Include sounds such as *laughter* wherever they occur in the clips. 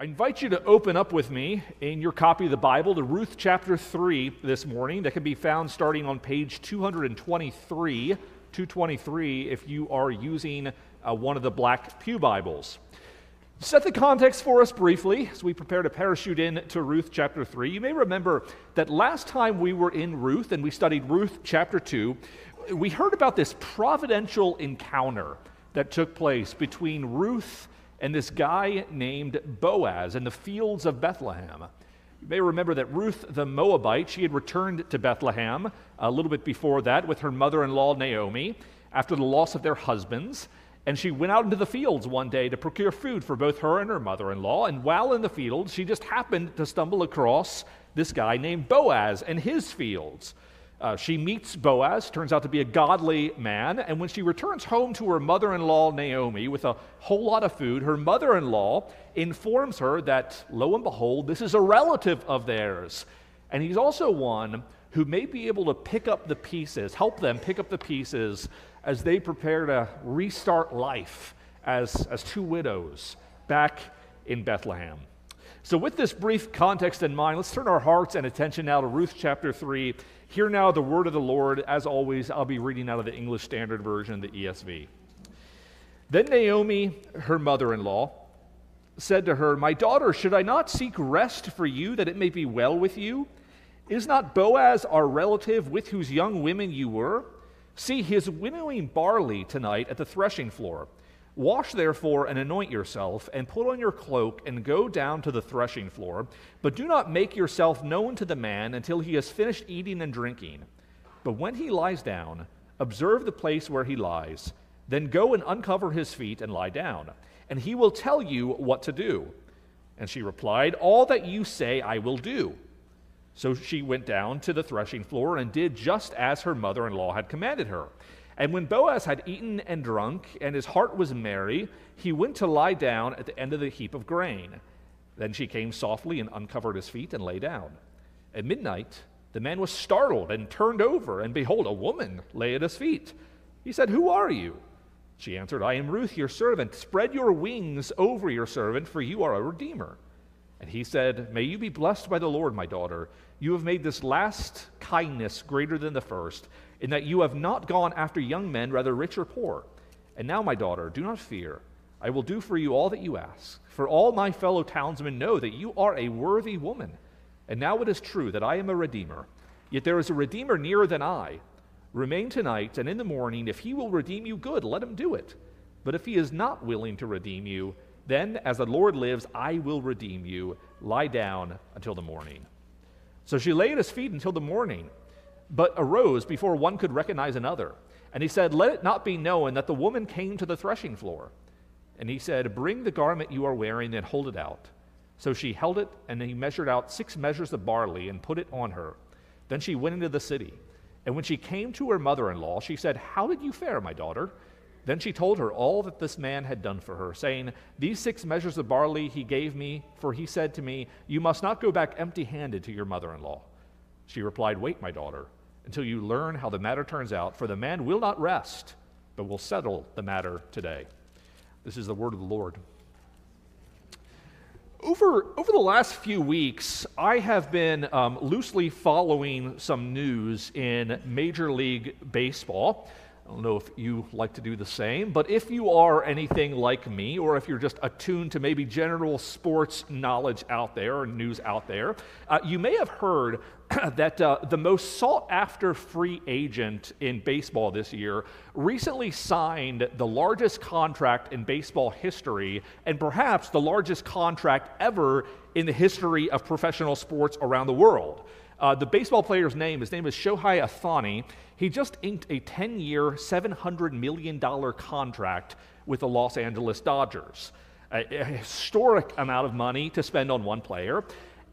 I invite you to open up with me in your copy of the Bible to Ruth chapter 3 this morning. That can be found starting on page 223, 223 if you are using uh, one of the black Pew Bibles. Set the context for us briefly as we prepare to parachute in to Ruth chapter 3. You may remember that last time we were in Ruth and we studied Ruth chapter 2, we heard about this providential encounter that took place between Ruth and this guy named Boaz in the fields of Bethlehem. You may remember that Ruth the Moabite, she had returned to Bethlehem a little bit before that with her mother in law Naomi after the loss of their husbands. And she went out into the fields one day to procure food for both her and her mother in law. And while in the fields, she just happened to stumble across this guy named Boaz and his fields. Uh, she meets Boaz, turns out to be a godly man, and when she returns home to her mother in law, Naomi, with a whole lot of food, her mother in law informs her that, lo and behold, this is a relative of theirs. And he's also one who may be able to pick up the pieces, help them pick up the pieces as they prepare to restart life as, as two widows back in Bethlehem. So, with this brief context in mind, let's turn our hearts and attention now to Ruth chapter 3 Hear now the word of the Lord. As always, I'll be reading out of the English Standard Version, the ESV. Then Naomi, her mother in law, said to her, My daughter, should I not seek rest for you that it may be well with you? Is not Boaz our relative with whose young women you were? See, he is winnowing barley tonight at the threshing floor. Wash therefore and anoint yourself, and put on your cloak, and go down to the threshing floor. But do not make yourself known to the man until he has finished eating and drinking. But when he lies down, observe the place where he lies. Then go and uncover his feet and lie down, and he will tell you what to do. And she replied, All that you say I will do. So she went down to the threshing floor and did just as her mother in law had commanded her. And when Boaz had eaten and drunk, and his heart was merry, he went to lie down at the end of the heap of grain. Then she came softly and uncovered his feet and lay down. At midnight, the man was startled and turned over, and behold, a woman lay at his feet. He said, Who are you? She answered, I am Ruth, your servant. Spread your wings over your servant, for you are a redeemer. And he said, May you be blessed by the Lord, my daughter. You have made this last kindness greater than the first in that you have not gone after young men, rather rich or poor. And now, my daughter, do not fear. I will do for you all that you ask. For all my fellow townsmen know that you are a worthy woman. And now it is true that I am a redeemer. Yet there is a redeemer nearer than I. Remain tonight, and in the morning, if he will redeem you, good, let him do it. But if he is not willing to redeem you, then, as the Lord lives, I will redeem you. Lie down until the morning. So she lay at his feet until the morning but arose before one could recognize another. And he said, Let it not be known that the woman came to the threshing floor. And he said, Bring the garment you are wearing and hold it out. So she held it, and he measured out six measures of barley and put it on her. Then she went into the city. And when she came to her mother in law, she said, How did you fare, my daughter? Then she told her all that this man had done for her, saying, These six measures of barley he gave me, for he said to me, You must not go back empty handed to your mother in law. She replied, Wait, my daughter until you learn how the matter turns out, for the man will not rest, but will settle the matter today. This is the word of the Lord. Over, over the last few weeks, I have been um, loosely following some news in Major League Baseball. I don't know if you like to do the same, but if you are anything like me, or if you're just attuned to maybe general sports knowledge out there or news out there, uh, you may have heard *clears throat* that uh, the most sought after free agent in baseball this year recently signed the largest contract in baseball history and perhaps the largest contract ever in the history of professional sports around the world. Uh, the baseball player's name, his name is Shohei Ohtani. He just inked a 10 year, $700 million contract with the Los Angeles Dodgers. A, a historic amount of money to spend on one player.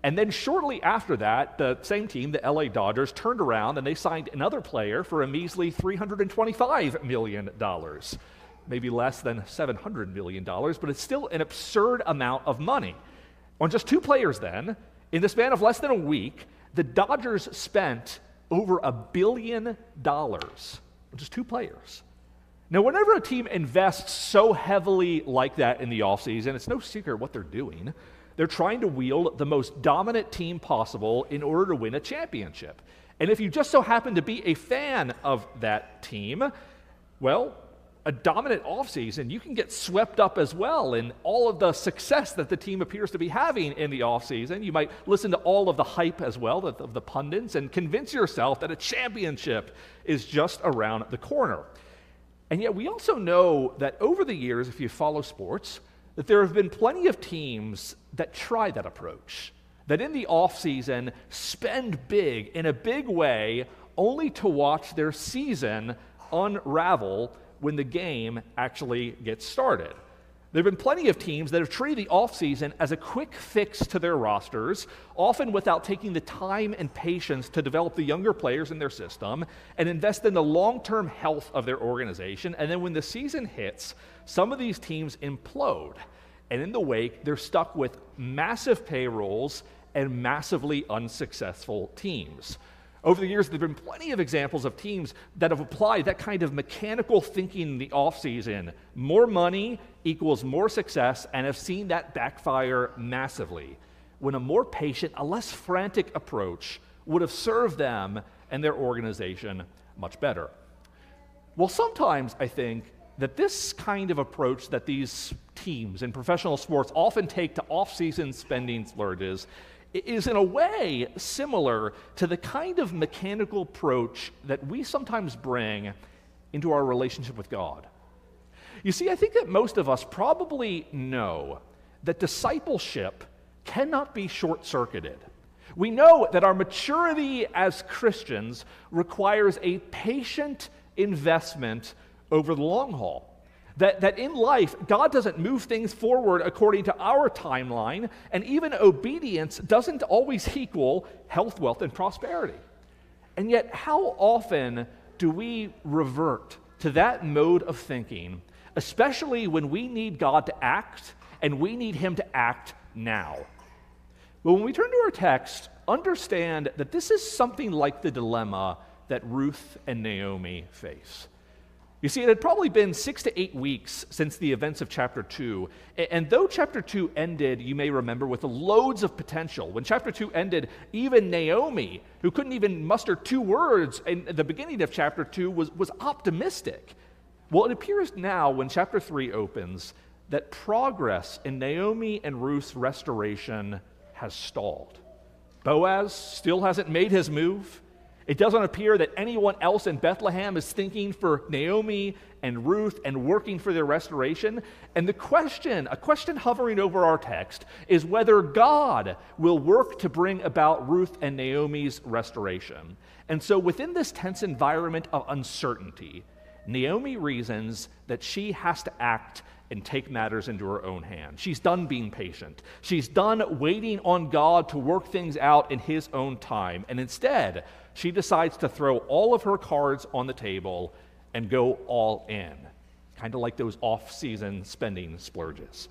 And then shortly after that, the same team, the LA Dodgers, turned around and they signed another player for a measly $325 million. Maybe less than $700 million, but it's still an absurd amount of money. On just two players, then, in the span of less than a week, the Dodgers spent over a billion dollars on just two players. Now, whenever a team invests so heavily like that in the offseason, it's no secret what they're doing. They're trying to wield the most dominant team possible in order to win a championship. And if you just so happen to be a fan of that team, well, a dominant offseason, you can get swept up as well in all of the success that the team appears to be having in the offseason. You might listen to all of the hype as well of the pundits and convince yourself that a championship is just around the corner. And yet, we also know that over the years, if you follow sports, that there have been plenty of teams that try that approach, that in the offseason spend big in a big way only to watch their season unravel when the game actually gets started. There have been plenty of teams that have treated the offseason as a quick fix to their rosters, often without taking the time and patience to develop the younger players in their system and invest in the long term health of their organization. And then when the season hits, some of these teams implode. And in the wake, they're stuck with massive payrolls and massively unsuccessful teams. Over the years, there have been plenty of examples of teams that have applied that kind of mechanical thinking in the offseason. More money equals more success, and have seen that backfire massively. When a more patient, a less frantic approach would have served them and their organization much better. Well, sometimes I think that this kind of approach that these teams in professional sports often take to off-season spending splurges is in a way similar to the kind of mechanical approach that we sometimes bring into our relationship with God. You see, I think that most of us probably know that discipleship cannot be short circuited. We know that our maturity as Christians requires a patient investment over the long haul. That, that in life, God doesn't move things forward according to our timeline, and even obedience doesn't always equal health, wealth, and prosperity. And yet, how often do we revert to that mode of thinking, especially when we need God to act and we need Him to act now? Well, when we turn to our text, understand that this is something like the dilemma that Ruth and Naomi face. You see, it had probably been six to eight weeks since the events of chapter 2. And though chapter 2 ended, you may remember, with loads of potential, when chapter 2 ended, even Naomi, who couldn't even muster two words in the beginning of chapter 2, was, was optimistic. Well, it appears now, when chapter 3 opens, that progress in Naomi and Ruth's restoration has stalled. Boaz still hasn't made his move. It doesn't appear that anyone else in Bethlehem is thinking for Naomi and Ruth and working for their restoration. And the question, a question hovering over our text, is whether God will work to bring about Ruth and Naomi's restoration. And so, within this tense environment of uncertainty, Naomi reasons that she has to act and take matters into her own hands. She's done being patient. She's done waiting on God to work things out in His own time. And instead, she decides to throw all of her cards on the table and go all in, kind of like those off season spending splurges.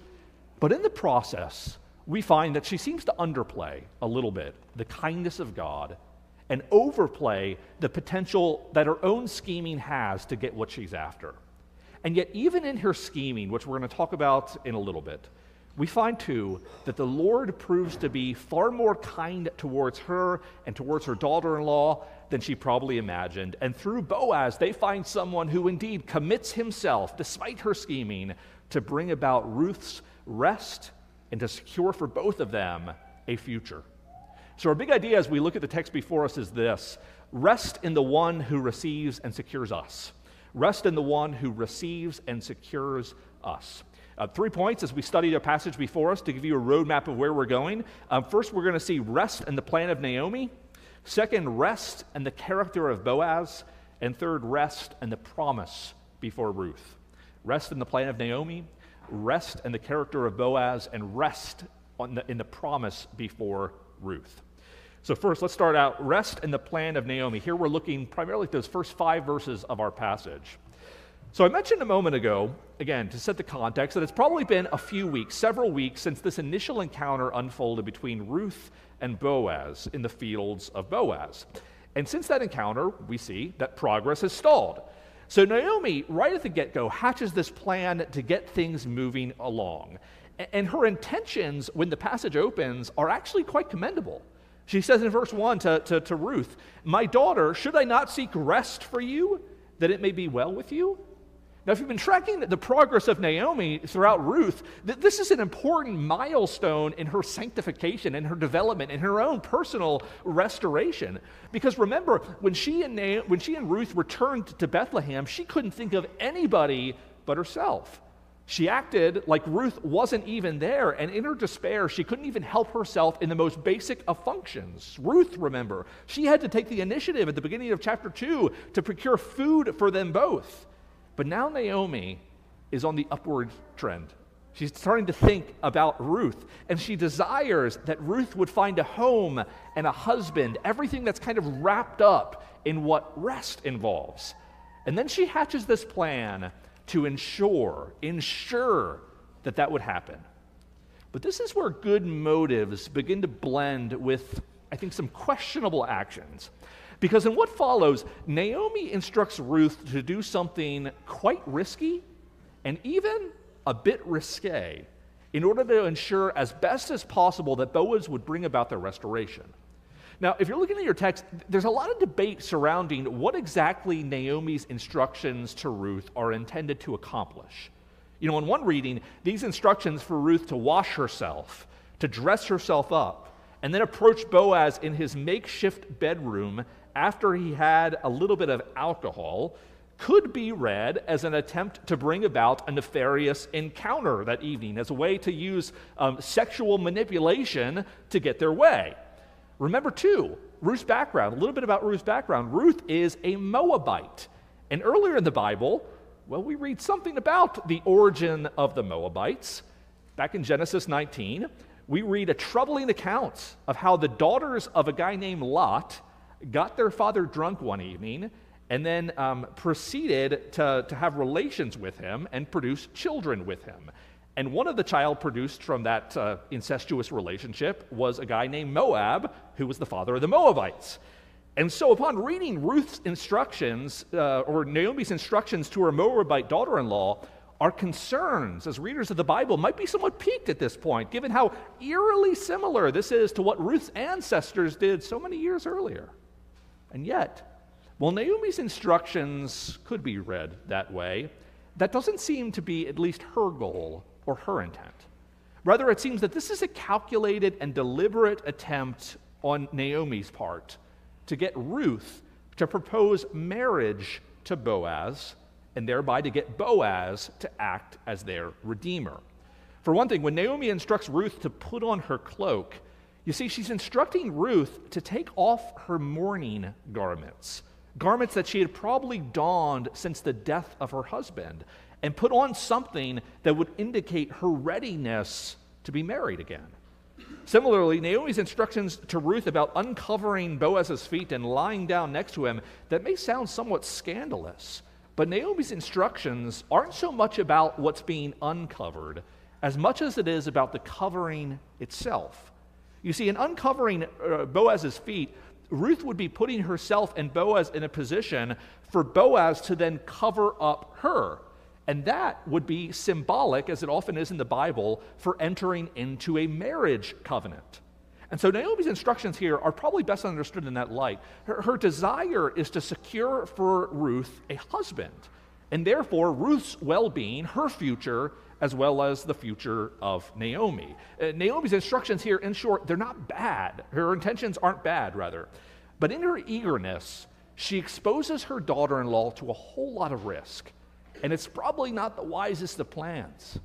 But in the process, we find that she seems to underplay a little bit the kindness of God and overplay the potential that her own scheming has to get what she's after. And yet, even in her scheming, which we're going to talk about in a little bit, we find too that the Lord proves to be far more kind towards her and towards her daughter in law than she probably imagined. And through Boaz, they find someone who indeed commits himself, despite her scheming, to bring about Ruth's rest and to secure for both of them a future. So, our big idea as we look at the text before us is this rest in the one who receives and secures us. Rest in the one who receives and secures us. Uh, three points as we study the passage before us to give you a roadmap of where we're going. Um, first, we're going to see rest in the plan of Naomi. Second, rest in the character of Boaz. And third, rest in the promise before Ruth. Rest in the plan of Naomi, rest in the character of Boaz, and rest the, in the promise before Ruth. So, first, let's start out rest in the plan of Naomi. Here we're looking primarily at those first five verses of our passage. So, I mentioned a moment ago, again, to set the context, that it's probably been a few weeks, several weeks, since this initial encounter unfolded between Ruth and Boaz in the fields of Boaz. And since that encounter, we see that progress has stalled. So Naomi, right at the get go, hatches this plan to get things moving along. And her intentions, when the passage opens, are actually quite commendable. She says in verse 1 to, to, to Ruth, My daughter, should I not seek rest for you, that it may be well with you? Now, if you've been tracking the progress of Naomi throughout Ruth, this is an important milestone in her sanctification, in her development, in her own personal restoration. Because remember, when she and, Na- when she and Ruth returned to Bethlehem, she couldn't think of anybody but herself. She acted like Ruth wasn't even there, and in her despair, she couldn't even help herself in the most basic of functions. Ruth, remember, she had to take the initiative at the beginning of chapter 2 to procure food for them both. But now Naomi is on the upward trend. She's starting to think about Ruth, and she desires that Ruth would find a home and a husband, everything that's kind of wrapped up in what rest involves. And then she hatches this plan to ensure, ensure that that would happen. But this is where good motives begin to blend with, I think, some questionable actions. Because in what follows, Naomi instructs Ruth to do something quite risky and even a bit risque in order to ensure as best as possible that Boaz would bring about their restoration. Now, if you're looking at your text, there's a lot of debate surrounding what exactly Naomi's instructions to Ruth are intended to accomplish. You know, in one reading, these instructions for Ruth to wash herself, to dress herself up, and then approach Boaz in his makeshift bedroom after he had a little bit of alcohol could be read as an attempt to bring about a nefarious encounter that evening, as a way to use um, sexual manipulation to get their way. Remember, too, Ruth's background, a little bit about Ruth's background. Ruth is a Moabite. And earlier in the Bible, well, we read something about the origin of the Moabites. Back in Genesis 19, we read a troubling account of how the daughters of a guy named Lot got their father drunk one evening and then um, proceeded to, to have relations with him and produce children with him. And one of the child produced from that uh, incestuous relationship was a guy named Moab, who was the father of the Moabites. And so, upon reading Ruth's instructions, uh, or Naomi's instructions to her Moabite daughter in law, our concerns as readers of the Bible might be somewhat piqued at this point, given how eerily similar this is to what Ruth's ancestors did so many years earlier. And yet, while Naomi's instructions could be read that way, that doesn't seem to be at least her goal or her intent. Rather, it seems that this is a calculated and deliberate attempt on Naomi's part to get Ruth to propose marriage to Boaz and thereby to get Boaz to act as their redeemer. For one thing, when Naomi instructs Ruth to put on her cloak, you see, she's instructing Ruth to take off her mourning garments, garments that she had probably donned since the death of her husband, and put on something that would indicate her readiness to be married again. Similarly, Naomi's instructions to Ruth about uncovering Boaz's feet and lying down next to him, that may sound somewhat scandalous, but Naomi's instructions aren't so much about what's being uncovered as much as it is about the covering itself. You see, in uncovering uh, Boaz's feet, Ruth would be putting herself and Boaz in a position for Boaz to then cover up her. And that would be symbolic, as it often is in the Bible, for entering into a marriage covenant. And so Naomi's instructions here are probably best understood in that light. Her, her, desire is to secure for Ruth a husband, and therefore Ruth's well being, her future, as well as the future of Naomi. Uh, Naomi's instructions here, in short, they're not bad. Her intentions aren't bad, rather. But in her eagerness, she exposes her daughter in law to a whole lot of risk and it's probably not the wisest of plans.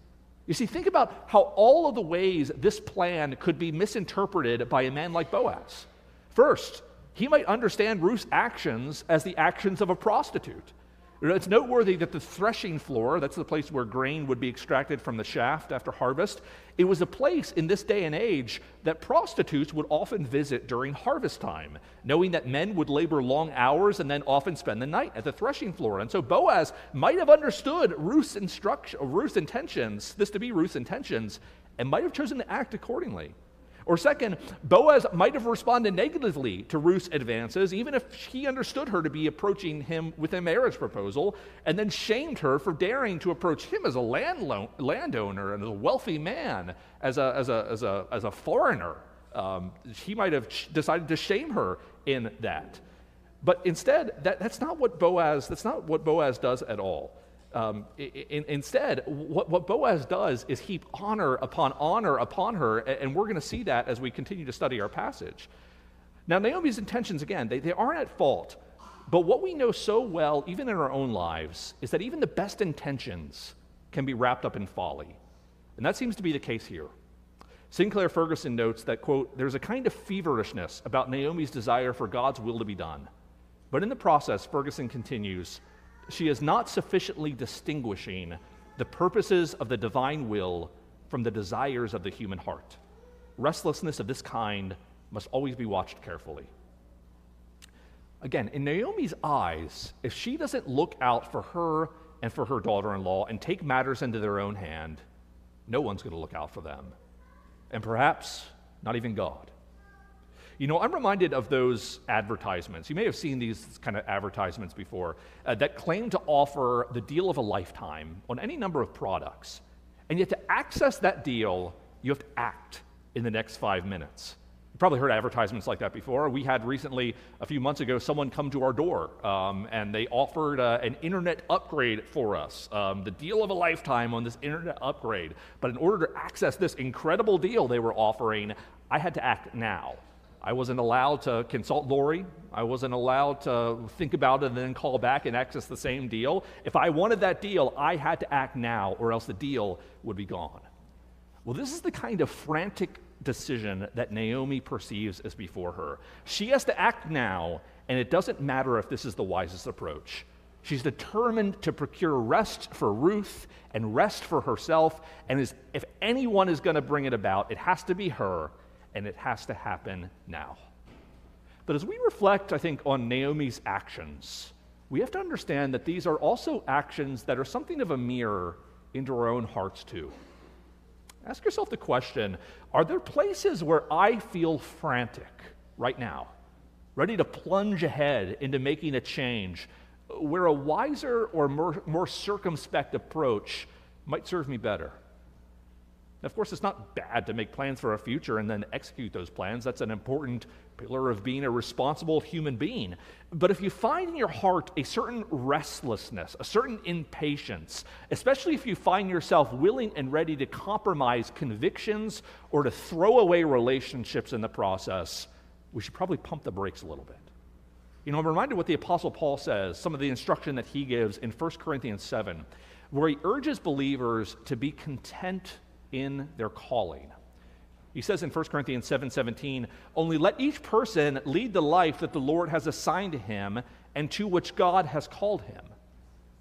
You see, think about how all of the ways this plan could be misinterpreted by a man like Boaz. First, he might understand Ruth's actions as the actions of a prostitute. It's noteworthy that the threshing floor, that's the place where grain would be extracted from the shaft after harvest, it was a place in this day and age that prostitutes would often visit during harvest time, knowing that men would labor long hours and then often spend the night at the threshing floor. And so Boaz might have understood Ruth's, instruction, Ruth's intentions, this to be Ruth's intentions, and might have chosen to act accordingly. Or second, Boaz might have responded negatively to Ruth's advances, even if he understood her to be approaching him with a marriage proposal, and then shamed her for daring to approach him as a landowner and as a wealthy man, as a, as a, as a, as a foreigner. Um, he might have decided to shame her in that. But instead, that, that's not what Boaz, that's not what Boaz does at all. Um, in, instead, what, what, Boaz does is heap honor upon honor upon her, and we're going to see that as we continue to study our passage. Now, Naomi's intentions, again, they, they aren't at fault, but what we know so well, even in our own lives, is that even the best intentions can be wrapped up in folly. And that seems to be the case here. Sinclair Ferguson notes that, quote, there's a kind of feverishness about Naomi's desire for God's will to be done. But in the process, Ferguson continues, she is not sufficiently distinguishing the purposes of the divine will from the desires of the human heart. Restlessness of this kind must always be watched carefully. Again, in Naomi's eyes, if she doesn't look out for her and for her daughter in law and take matters into their own hand, no one's going to look out for them. And perhaps not even God. You know, I'm reminded of those advertisements. You may have seen these kind of advertisements before uh, that claim to offer the deal of a lifetime on any number of products. And yet, to access that deal, you have to act in the next five minutes. You've probably heard advertisements like that before. We had recently, a few months ago, someone come to our door um, and they offered uh, an internet upgrade for us, um, the deal of a lifetime on this internet upgrade. But in order to access this incredible deal they were offering, I had to act now. I wasn't allowed to consult Lori. I wasn't allowed to think about it and then call back and access the same deal. If I wanted that deal, I had to act now, or else the deal would be gone. Well, this is the kind of frantic decision that Naomi perceives as before her. She has to act now, and it doesn't matter if this is the wisest approach. She's determined to procure rest for Ruth and rest for herself, and is, if anyone is going to bring it about, it has to be her and it has to happen now. But as we reflect, I think, on Naomi's actions, we have to understand that these are also actions that are something of a mirror into our own hearts, too. Ask yourself the question Are there places where I feel frantic right now, ready to plunge ahead into making a change, where a wiser or more, more circumspect approach might serve me better? Of course, it's not bad to make plans for our future and then execute those plans. That's an important pillar of being a responsible human being. But if you find in your heart a certain restlessness, a certain impatience, especially if you find yourself willing and ready to compromise convictions or to throw away relationships in the process, we should probably pump the brakes a little bit. You know, I'm reminded what the Apostle Paul says, some of the instruction that he gives in 1 Corinthians 7, where he urges believers to be content in their calling. He says in 1 Corinthians 7 17, only let each person lead the life that the Lord has assigned to him and to which God has called him.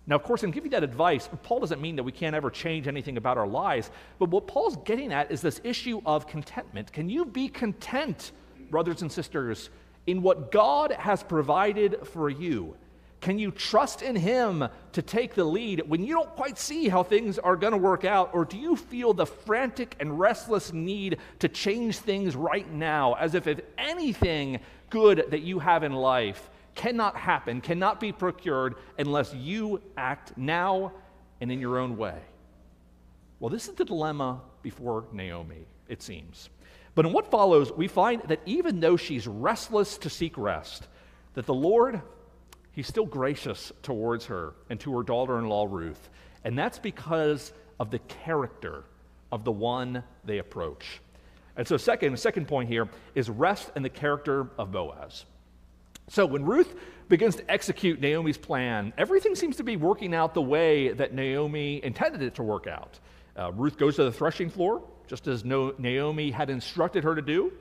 Now, of course, in giving that advice, Paul doesn't mean that we can't ever change anything about our lives, but what Paul's getting at is this issue of contentment. Can you be content, brothers and sisters, in what God has provided for you? Can you trust in Him to take the lead when you don't quite see how things are going to work out? Or do you feel the frantic and restless need to change things right now, as if, if anything good that you have in life cannot happen, cannot be procured unless you act now and in your own way? Well, this is the dilemma before Naomi, it seems. But in what follows, we find that even though she's restless to seek rest, that the Lord he's still gracious towards her and to her daughter in law, Ruth. And that's because of the character of the one they approach. And so, second, the second point here is rest in the character of Boaz. So, when Ruth begins to execute Naomi's plan, everything seems to be working out the way that Naomi intended it to work out. Uh, Ruth goes to the threshing floor, just as Naomi had instructed her to do.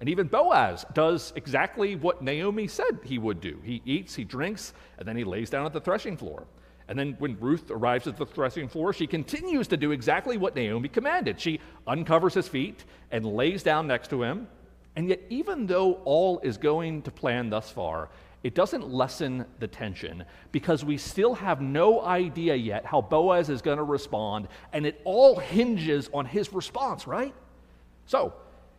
And even Boaz does exactly what Naomi said he would do. He eats, he drinks, and then he lays down at the threshing floor. And then when Ruth arrives at the threshing floor, she continues to do exactly what Naomi commanded. She uncovers his feet and lays down next to him. And yet, even though all is going to plan thus far, it doesn't lessen the tension because we still have no idea yet how Boaz is going to respond, and it all hinges on his response, right? So,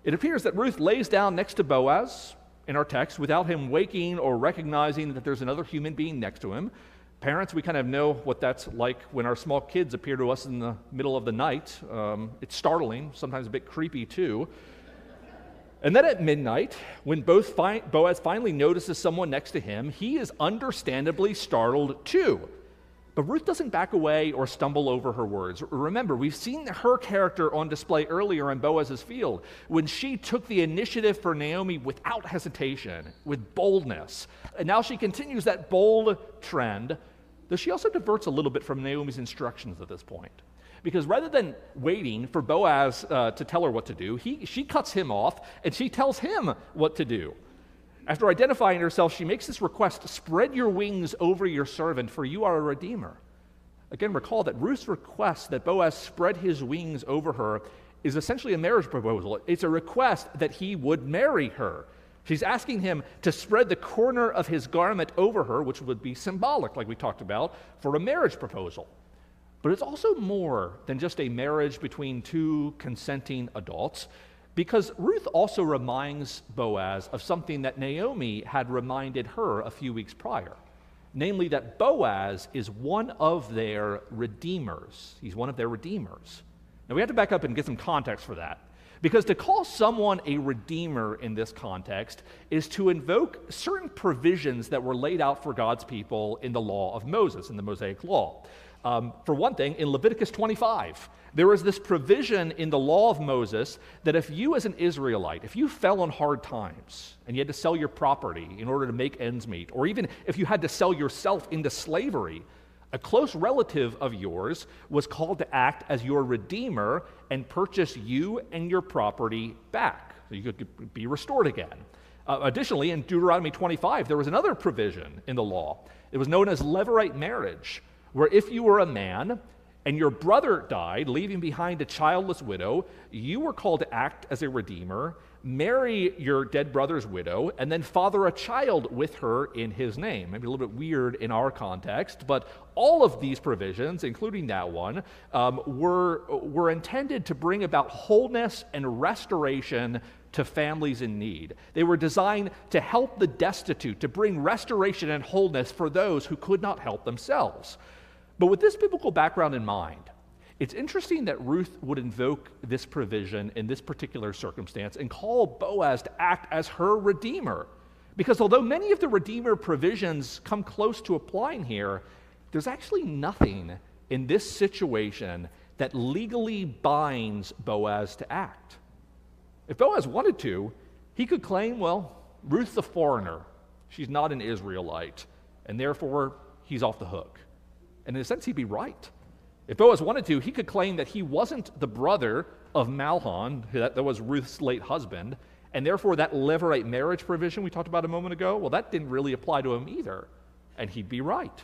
It appears that Ruth lays down next to Boaz in our text without him waking or recognizing that there's another human being next to him. Parents, we kind of know what that's like when our small kids appear to us in the middle of the night. Um, it's startling, sometimes a bit creepy too. And then at midnight, when both fi- Boaz finally notices someone next to him, he is understandably startled too. But Ruth doesn't back away or stumble over her words. Remember, we've seen her character on display earlier in Boaz's field when she took the initiative for Naomi without hesitation, with boldness. And now she continues that bold trend, though she also diverts a little bit from Naomi's instructions at this point. Because rather than waiting for Boaz uh, to tell her what to do, he, she cuts him off and she tells him what to do. After identifying herself, she makes this request spread your wings over your servant, for you are a redeemer. Again, recall that Ruth's request that Boaz spread his wings over her is essentially a marriage proposal. It's a request that he would marry her. She's asking him to spread the corner of his garment over her, which would be symbolic, like we talked about, for a marriage proposal. But it's also more than just a marriage between two consenting adults, because Ruth also reminds Boaz of something that Naomi had reminded her a few weeks prior namely, that Boaz is one of their redeemers. He's one of their redeemers. Now, we have to back up and get some context for that. Because to call someone a redeemer in this context is to invoke certain provisions that were laid out for God's people in the law of Moses, in the Mosaic Law. Um, for one thing, in Leviticus 25, there is this provision in the law of Moses that if you, as an Israelite, if you fell on hard times and you had to sell your property in order to make ends meet, or even if you had to sell yourself into slavery, a close relative of yours was called to act as your redeemer and purchase you and your property back so you could be restored again. Uh, additionally, in Deuteronomy 25, there was another provision in the law. It was known as levirate marriage where if you were a man and your brother died, leaving behind a childless widow, you were called to act as a redeemer, marry your dead brother's widow, and then father a child with her in his name. Maybe a little bit weird in our context, but all of these provisions, including that one, um, were, were intended to bring about wholeness and restoration to families in need. They were designed to help the destitute, to bring restoration and wholeness for those who could not help themselves. But with this biblical background in mind, it's interesting that Ruth would invoke this provision in this particular circumstance and call Boaz to act as her redeemer. Because although many of the redeemer provisions come close to applying here, there's actually nothing in this situation that legally binds Boaz to act. If Boaz wanted to, he could claim, well, Ruth's a foreigner. She's not an Israelite, and therefore he's off the hook. And in a sense, he'd be right. If Boaz wanted to, he could claim that he wasn't the brother of Mahlon, that, that was Ruth's late husband, and therefore that levirate marriage provision we talked about a moment ago, well, that didn't really apply to him either. And he'd be right.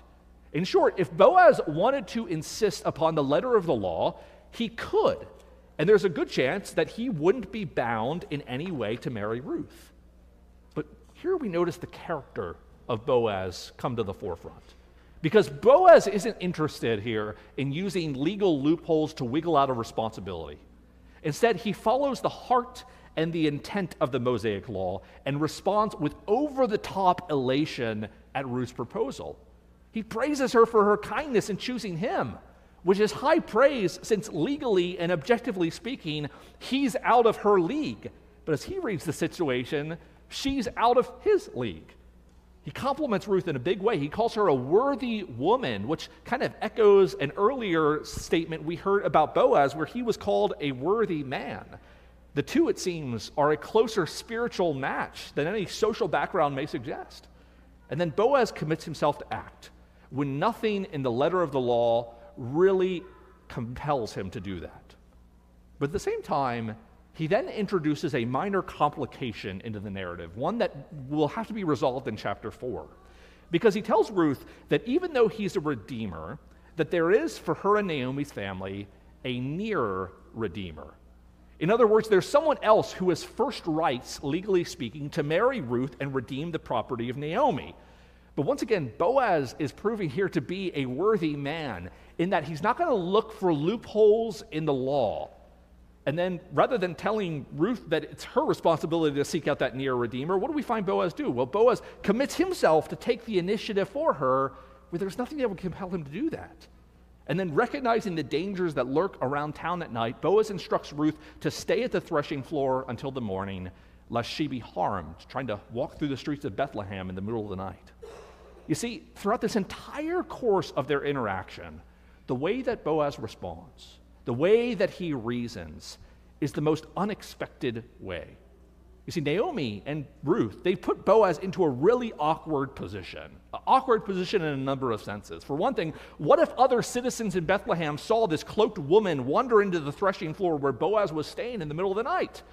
In short, if Boaz wanted to insist upon the letter of the law, he could. And there's a good chance that he wouldn't be bound in any way to marry Ruth. But here we notice the character of Boaz come to the forefront. Because Boaz isn't interested here in using legal loopholes to wiggle out of responsibility. Instead, he follows the heart and the intent of the Mosaic law and responds with over the top elation at Ruth's proposal. He praises her for her kindness in choosing him, which is high praise since legally and objectively speaking, he's out of her league. But as he reads the situation, she's out of his league. He compliments Ruth in a big way. He calls her a worthy woman, which kind of echoes an earlier statement we heard about Boaz, where he was called a worthy man. The two, it seems, are a closer spiritual match than any social background may suggest. And then Boaz commits himself to act when nothing in the letter of the law really compels him to do that. But at the same time, he then introduces a minor complication into the narrative, one that will have to be resolved in chapter 4. Because he tells Ruth that even though he's a redeemer, that there is for her and Naomi's family a nearer redeemer. In other words, there's someone else who has first rights, legally speaking, to marry Ruth and redeem the property of Naomi. But once again, Boaz is proving here to be a worthy man in that he's not going to look for loopholes in the law And then rather than telling Ruth that it's her responsibility to seek out that near redeemer, what do we find Boaz do? Well, Boaz commits himself to take the initiative for her where there's nothing that would compel him to do that. And then recognizing the dangers that lurk around town at night, Boaz instructs Ruth to stay at the threshing floor until the morning, lest she be harmed, trying to walk through the streets of Bethlehem in the middle of the night. You see, throughout this entire course of their interaction, the way that Boaz responds, the way that he reasons, is the most unexpected way. You see, Naomi and Ruth, they put Boaz into a really awkward position. An awkward position in a number of senses. For one thing, what if other citizens in Bethlehem saw this cloaked woman wander into the threshing floor where Boaz was staying in the middle of the night?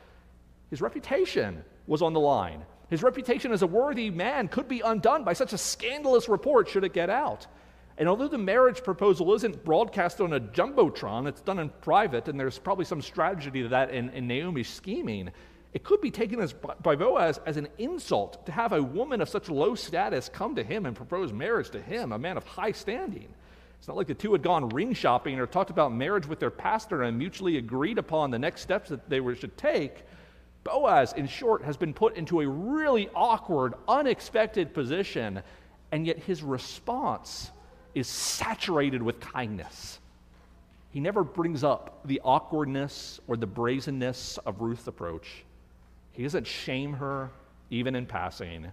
His reputation was on the line. His reputation as a worthy man could be undone by such a scandalous report should it get out. And although the marriage proposal isn't broadcast on a jumbotron, it's done in private, and there's probably some strategy to that in, in Naomi's scheming, it could be taken as, by Boaz as an insult to have a woman of such low status come to him and propose marriage to him, a man of high standing. It's not like the two had gone ring shopping or talked about marriage with their pastor and mutually agreed upon the next steps that they were, should take. Boaz, in short, has been put into a really awkward, unexpected position, and yet his response is saturated with kindness. He never brings up the awkwardness or the brazenness of Ruth's approach. He doesn't shame her, even in passing.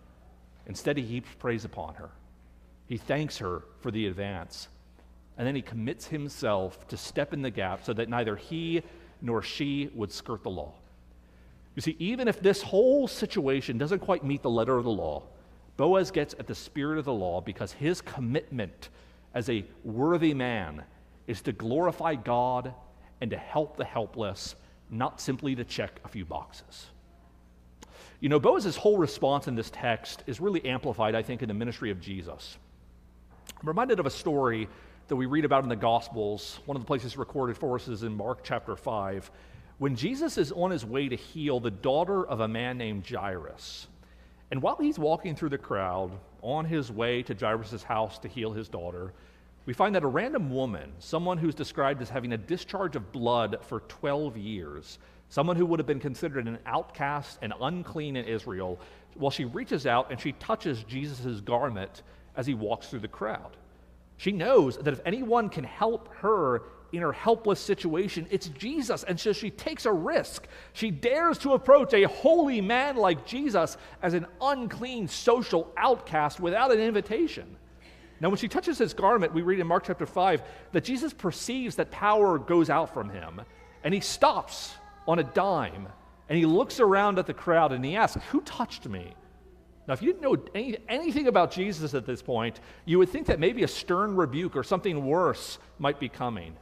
Instead, he heaps praise upon her. He thanks her for the advance. And then he commits himself to step in the gap so that neither he nor she would skirt the law. You see, even if this whole situation doesn't quite meet the letter of the law, Boaz gets at the spirit of the law because his commitment as a worthy man is to glorify God and to help the helpless, not simply to check a few boxes. You know, Boaz's whole response in this text is really amplified, I think, in the ministry of Jesus. I'm reminded of a story that we read about in the Gospels. One of the places recorded for us is in Mark chapter 5 when Jesus is on his way to heal the daughter of a man named Jairus. And while he's walking through the crowd on his way to Jairus' house to heal his daughter, we find that a random woman, someone who's described as having a discharge of blood for 12 years, someone who would have been considered an outcast and unclean in Israel, well, she reaches out and she touches Jesus' garment as he walks through the crowd. She knows that if anyone can help her in her helpless situation, it's Jesus. And so she takes a risk. She dares to approach a holy man like Jesus as an unclean social outcast without an invitation. Now, when she touches his garment, we read in Mark chapter 5 that Jesus perceives that power goes out from him, and he stops on a dime, and he looks around at the crowd and he asks, Who touched me? Now, if you didn't know any, anything about Jesus at this point, you would think that maybe a stern rebuke or something worse might be coming.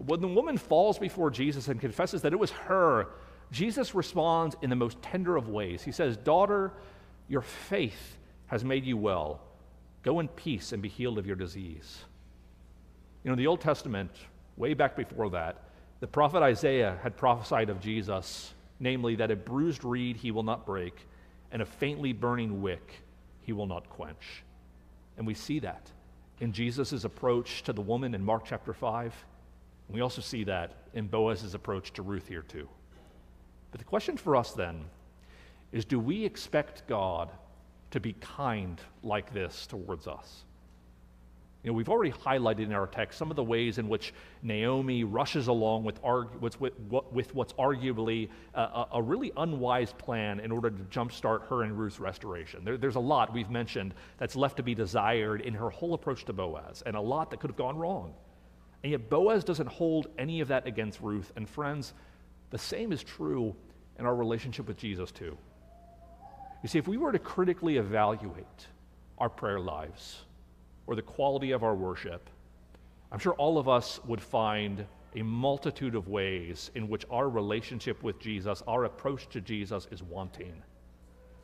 But when the woman falls before Jesus and confesses that it was her, Jesus responds in the most tender of ways. He says, Daughter, your faith has made you well. Go in peace and be healed of your disease. You know, in the Old Testament, way back before that, the prophet Isaiah had prophesied of Jesus, namely, that a bruised reed he will not break, and a faintly burning wick he will not quench. And we see that in Jesus' approach to the woman in Mark chapter 5. We also see that in Boaz's approach to Ruth here, too. But the question for us then is do we expect God to be kind like this towards us? You know, we've already highlighted in our text some of the ways in which Naomi rushes along with, argu- with, with, with what's arguably a, a, really unwise plan in order to jumpstart her and Ruth's restoration. There, there's a lot we've mentioned that's left to be desired in her whole approach to Boaz, and a lot that could have gone wrong. And yet, Boaz doesn't hold any of that against Ruth. And, friends, the same is true in our relationship with Jesus, too. You see, if we were to critically evaluate our prayer lives or the quality of our worship, I'm sure all of us would find a multitude of ways in which our relationship with Jesus, our approach to Jesus, is wanting.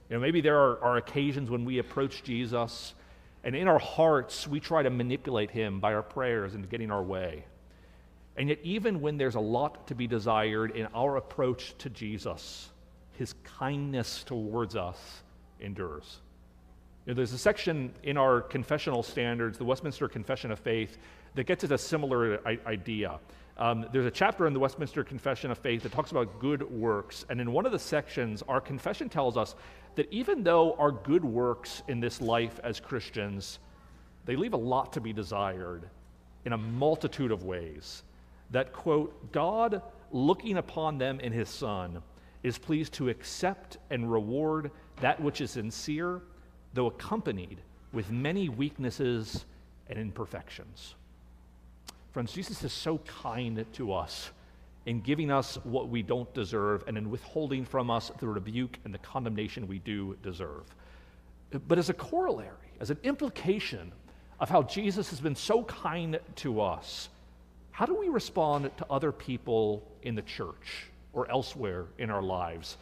You know, maybe there are, are occasions when we approach Jesus and in our hearts, we try to manipulate him by our prayers and getting our way. And yet, even when there's a lot to be desired in our approach to Jesus, his kindness towards us endures. You know, there's a section in our confessional standards, the Westminster Confession of Faith, that gets at a similar idea Um, there's a chapter in the Westminster Confession of Faith that talks about good works. And in one of the sections, our confession tells us that even though our good works in this life as Christians, they leave a lot to be desired in a multitude of ways. That, quote, God, looking upon them in his Son, is pleased to accept and reward that which is sincere, though accompanied with many weaknesses and imperfections. Friends, Jesus is so kind to us in giving us what we don't deserve and in withholding from us the rebuke and the condemnation we do deserve. But as a corollary, as an implication of how Jesus has been so kind to us, how do we respond to other people in the church or elsewhere in our lives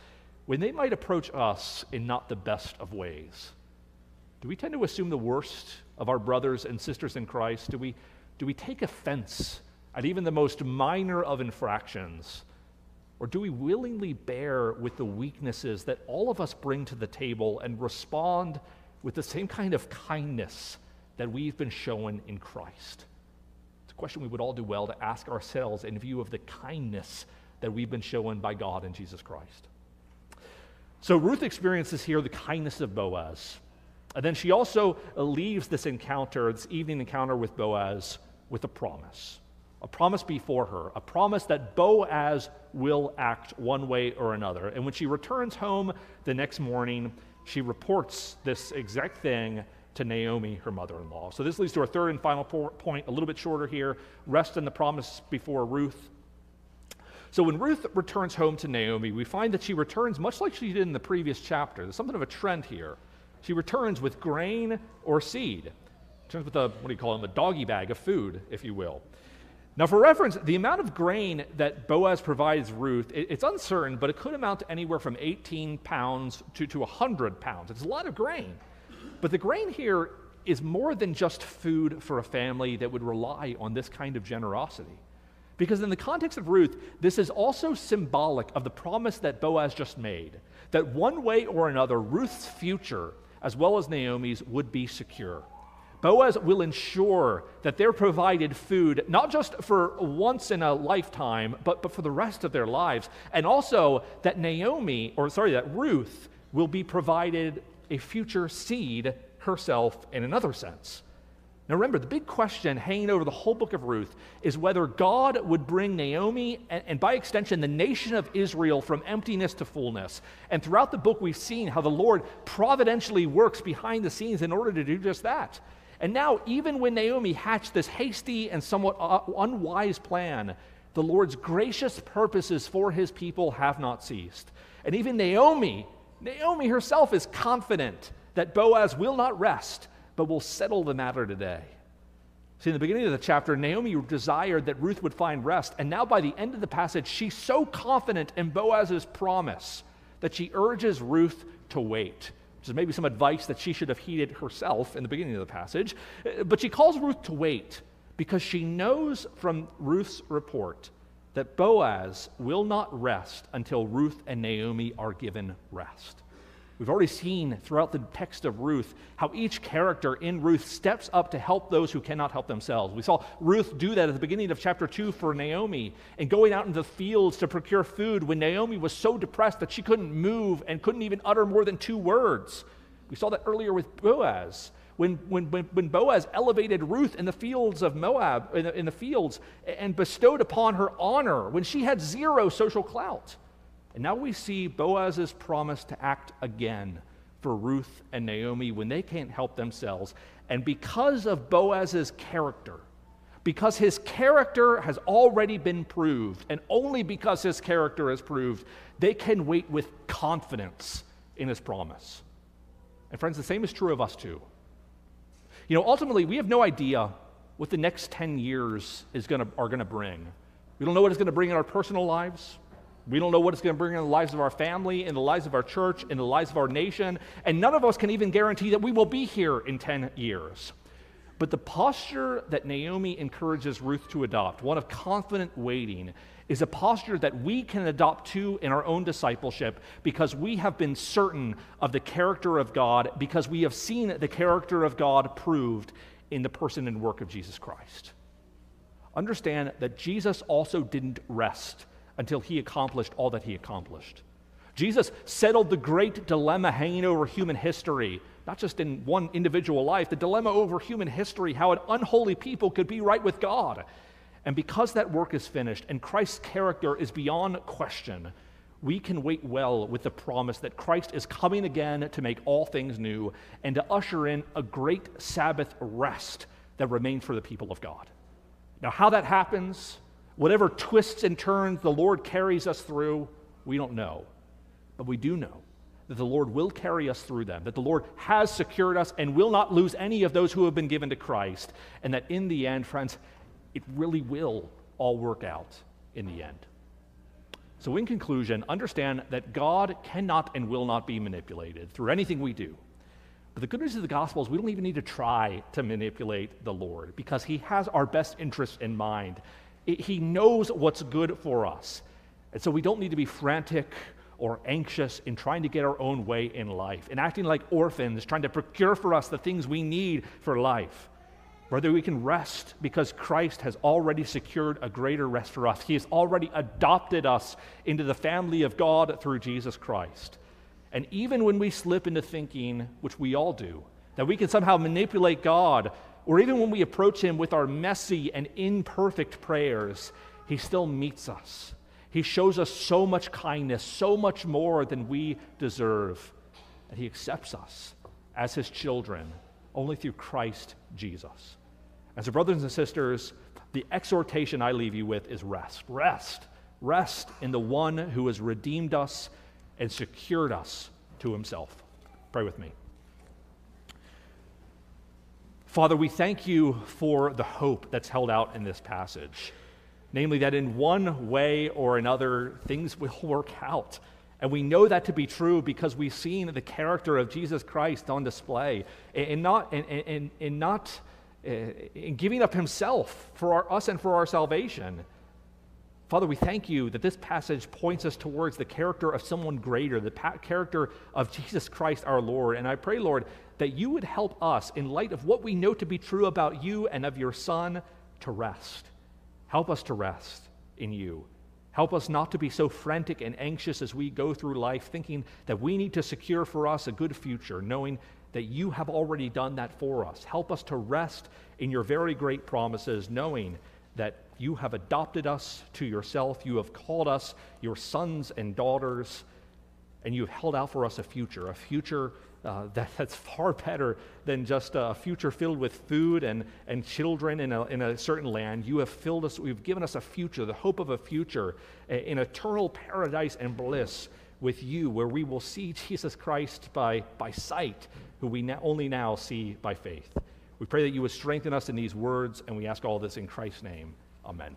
when they might approach us in not the best of ways? Do we tend to assume the worst of our brothers and sisters in Christ? Do we do we take offense at even the most minor of infractions? Or do we willingly bear with the weaknesses that all of us bring to the table and respond with the same kind of kindness that we've been shown in Christ? It's a question we would all do well to ask ourselves in view of the kindness that we've been shown by God in Jesus Christ. So Ruth experiences here the kindness of Boaz. And then she also uh, leaves this encounter, this evening encounter with Boaz, with a promise. A promise before her, a promise that Boaz will act one way or another. And when she returns home the next morning, she reports this exact thing to Naomi, her mother in law. So this leads to our third and final point, a little bit shorter here rest in the promise before Ruth. So when Ruth returns home to Naomi, we find that she returns much like she did in the previous chapter. There's something of a trend here. She returns with grain or seed. Returns with a, what do you call them, a doggy bag of food, if you will. Now, for reference, the amount of grain that Boaz provides Ruth, it, it's uncertain, but it could amount to anywhere from 18 pounds to, to 100 pounds. It's a lot of grain. But the grain here is more than just food for a family that would rely on this kind of generosity. Because in the context of Ruth, this is also symbolic of the promise that Boaz just made that one way or another, Ruth's future as well as Naomi's, would be secure. Boaz will ensure that they're provided food, not just for once in a lifetime, but, but for the rest of their lives. And also that Naomi, or sorry, that Ruth will be provided a future seed herself in another sense. Now remember, the big question hanging over the whole book of Ruth is whether God would bring Naomi and, and, by extension the nation of Israel from emptiness to fullness. And throughout the book, we've seen how the Lord providentially works behind the scenes in order to do just that. And now, even when Naomi hatched this hasty and somewhat unwise plan, the Lord's gracious purposes for his people have not ceased. And even Naomi, Naomi herself is confident that Boaz will not rest but we'll settle the matter today. See, in the beginning of the chapter, Naomi desired that Ruth would find rest, and now by the end of the passage, she's so confident in Boaz's promise that she urges Ruth to wait, which is maybe some advice that she should have heeded herself in the beginning of the passage. Uh, but she calls Ruth to wait because she knows from Ruth's report that Boaz will not rest until Ruth and Naomi are given rest. We've already seen throughout the text of Ruth how each character in Ruth steps up to help those who cannot help themselves. We saw Ruth do that at the beginning of chapter 2 for Naomi and going out into the fields to procure food when Naomi was so depressed that she couldn't move and couldn't even utter more than two words. We saw that earlier with Boaz. When, when, when Boaz elevated Ruth in the fields of Moab, in the, in the fields, and bestowed upon her honor when she had zero social clout. And now we see Boaz's promise to act again for Ruth and Naomi when they can't help themselves. And because of Boaz's character, because his character has already been proved, and only because his character is proved, they can wait with confidence in his promise. And friends, the same is true of us too. You know, ultimately, we have no idea what the next 10 years is gonna, are going to bring. We don't know what it's going to bring in our personal lives. We don't know what it's going to bring in the lives of our family, in the lives of our church, in the lives of our nation, and none of us can even guarantee that we will be here in 10 years. But the posture that Naomi encourages Ruth to adopt, one of confident waiting, is a posture that we can adopt too in our own discipleship because we have been certain of the character of God, because we have seen the character of God proved in the person and work of Jesus Christ. understand that Jesus also didn't rest until he accomplished all that he accomplished. Jesus settled the great dilemma hanging over human history, not just in one individual life, the dilemma over human history, how an unholy people could be right with God. And because that work is finished and Christ's character is beyond question, we can wait well with the promise that Christ is coming again to make all things new and to usher in a great Sabbath rest that remains for the people of God. Now, how that happens, whatever twists and turns the Lord carries us through, we don't know. But we do know that the Lord will carry us through them, that the Lord has secured us and will not lose any of those who have been given to Christ, and that in the end, friends, it really will all work out in the end. So, in conclusion, understand that God cannot and will not be manipulated through anything we do. But the good news of the gospel is we don't even need to try to manipulate the Lord because He has our best interests in mind. He knows what's good for us. And so we don't need to be frantic or anxious in trying to get our own way in life and acting like orphans, trying to procure for us the things we need for life. Whether we can rest because Christ has already secured a greater rest for us. He has already adopted us into the family of God through Jesus Christ. And even when we slip into thinking, which we all do, that we can somehow manipulate God, or even when we approach Him with our messy and imperfect prayers, He still meets us. He shows us so much kindness, so much more than we deserve. And He accepts us as His children only through Christ Jesus. And so, brothers and sisters, the exhortation I leave you with is rest. Rest. Rest in the one who has redeemed us and secured us to himself. Pray with me. Father, we thank you for the hope that's held out in this passage. Namely, that in one way or another, things will work out. And we know that to be true because we've seen the character of Jesus Christ on display and not, and, and, and not uh, in giving up himself for our, us and for our salvation. Father, we thank you that this passage points us towards the character of someone greater, the pa- character of Jesus Christ our Lord. And I pray, Lord, that you would help us, in light of what we know to be true about you and of your Son, to rest. Help us to rest in you. Help us not to be so frantic and anxious as we go through life, thinking that we need to secure for us a good future, knowing that you have already done that for us. Help us to rest in your very great promises, knowing that you have adopted us to yourself. You have called us your sons and daughters, and you have held out for us a future, a future uh, *laughs* that, that's far better than just a future filled with food and, and children in a, in a certain land. You have filled us, you've given us a future, the hope of a future, in eternal paradise and bliss with you, where we will see *laughs* Jesus Christ by, by sight, who we now, only now see by faith. We pray that you would strengthen us in these words, and we ask all this in Christ's name. Amen.